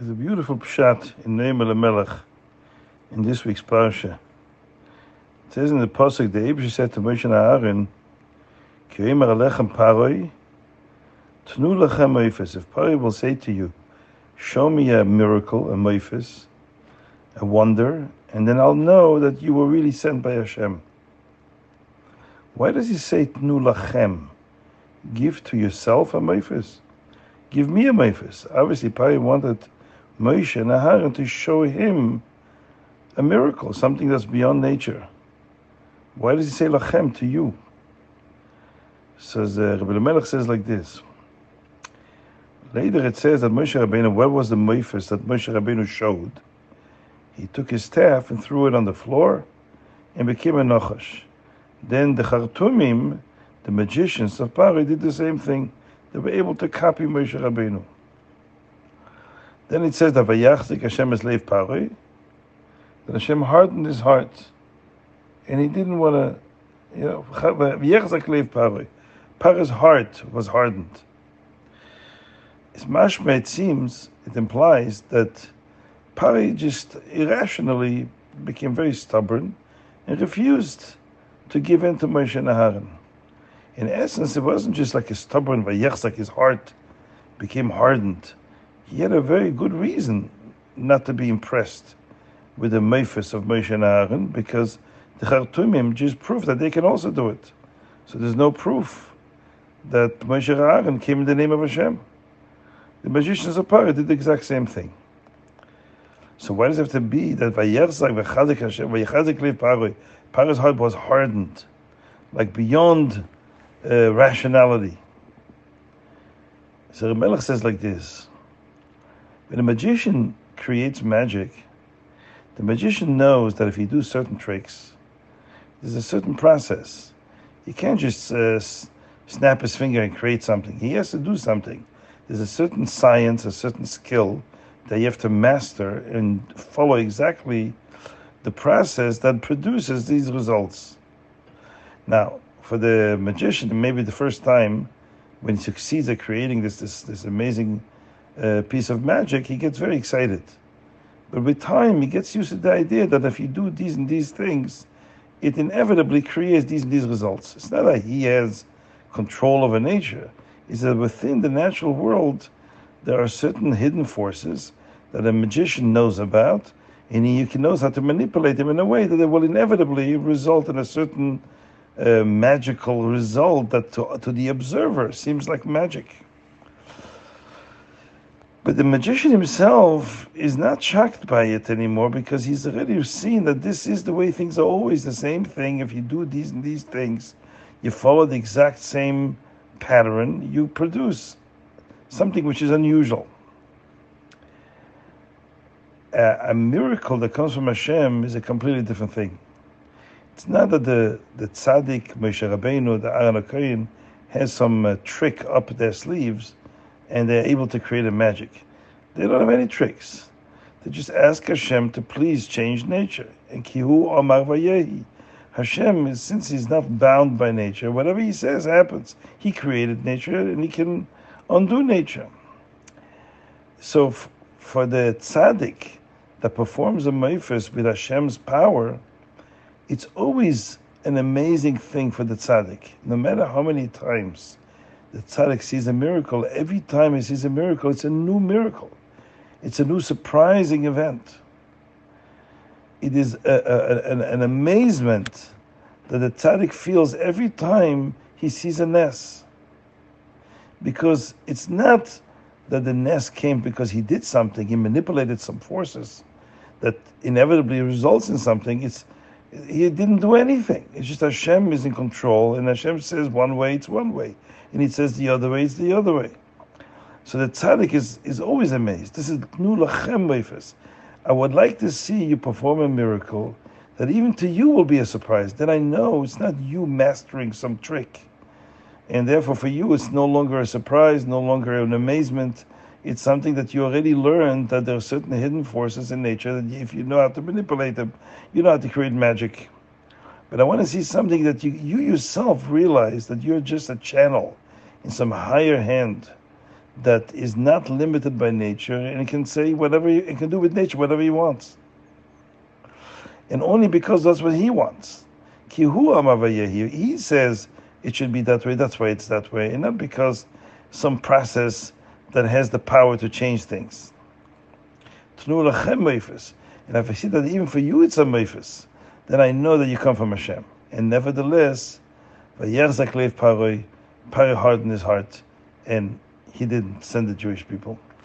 There's a beautiful pshat in Noam Elimelech in this week's parsha. It says in the pasuk, the Abish said to Moshe and Aaron, "Kirim alechem paroi, tnu lechem moifes." If Paroi will say to you, "Show me a miracle, a moifes, a wonder, and then I'll know that you were really sent by Hashem." Why does he say "tnu lachem"? Give to yourself a moifes. Give me a moifes. Obviously, Paroi wanted Moshe and Aaron to show him a miracle, something that's beyond nature. Why does he say lachem to you? Says uh, Rabbi Melech says like this. Later it says that Moshe Rabbeinu, what was the moifes that Moshe Rabbeinu showed? He took his staff and threw it on the floor and became a nachash. Then the Chartumim, the magicians of Pari, did the same thing. They were able to copy Moshe Rabbeinu. Then it says that Vayachzik Hashem es leiv Pari, that Hashem hardened his heart, and he didn't want to, you know, Vayachzik leiv Pari. Pari's heart was hardened. It's mashma, it seems, it implies that Pari just irrationally became very stubborn and refused to give in to Moshe and Aaron. In essence, it wasn't just like a stubborn vayechzak, his heart became hardened he had a very good reason not to be impressed with the Mephis of Moshe and Aaron because the Chartumim just prove that they can also do it. So there's no proof that Moshe and Aaron came in the name of Hashem. The magicians of Parah did the exact same thing. So why does it have to be that Vayerzak v'chazik Hashem v'yechazik lev Paroi? Parah's heart was hardened, like beyond uh, rationality. So Melech says like this. When a magician creates magic, the magician knows that if you do certain tricks, there's a certain process. He can't just uh, snap his finger and create something. He has to do something. There's a certain science, a certain skill that you have to master and follow exactly the process that produces these results. Now, for the magician, maybe the first time when he succeeds at creating this this, this amazing uh, piece of magic, he gets very excited. But with time, he gets used to the idea that if you do these and these things, it inevitably creates these and these results. It's not that he has control over nature. It's that within the natural world, there are certain hidden forces that a magician knows about, and he knows how to manipulate them in a way that it will inevitably result in a certain uh, magical result that to, to the observer seems like magic. But the magician himself is not shocked by it anymore because he's already seen that this is the way things are always the same thing. If you do these and these things, you follow the exact same pattern, you produce something which is unusual. a miracle that comes from Hashem is a completely different thing. It's not that the, the tzaddik, Moshe Rabbeinu, the Aaron HaKoyin, has some uh, trick up their sleeves and they're able to create a magic. They don't have any tricks. They just ask Hashem to please change nature. And Kihu Amar Vayehi. Hashem is since he's not bound by nature, whatever he says happens. He created nature and he can undo nature. So f- for the tzaddik that performs a meifus with Hashem's power, it's always an amazing thing for the tzaddik. No matter how many times the tzaddik sees a miracle, every time he sees a miracle, it's a new miracle. It's a new surprising event. It is a, a, an, an, amazement that the tzaddik feels every time he sees a ness. Because it's not that the ness came because he did something, he manipulated some forces that inevitably results in something. It's he didn't do anything. It's just Hashem is in control, and Hashem says one way, it's one way and He says the other way, it's the other way. So the tzaddik is, is always amazed. This is nu lachem moifes. I would like to see you perform a miracle that even to you will be a surprise. Then I know it's not you mastering some trick. And therefore, for you, it's no longer a surprise, no longer an amazement. It's something that you already learned that there are certain hidden forces in nature that if you know how to manipulate them, you know how to create magic. But I want to see something that you, you yourself realize that you're just a channel in some higher hand that is not limited by nature and it can say whatever he, it can do with nature whatever he wants. And only because that's what he wants. He says it should be that way, that's why it's that way, and not because some process that has the power to change things. And if I see that even for you it's a meifis, then I know that you come from Hashem. And nevertheless, Paroi hardened his heart, and he didn't send the Jewish people.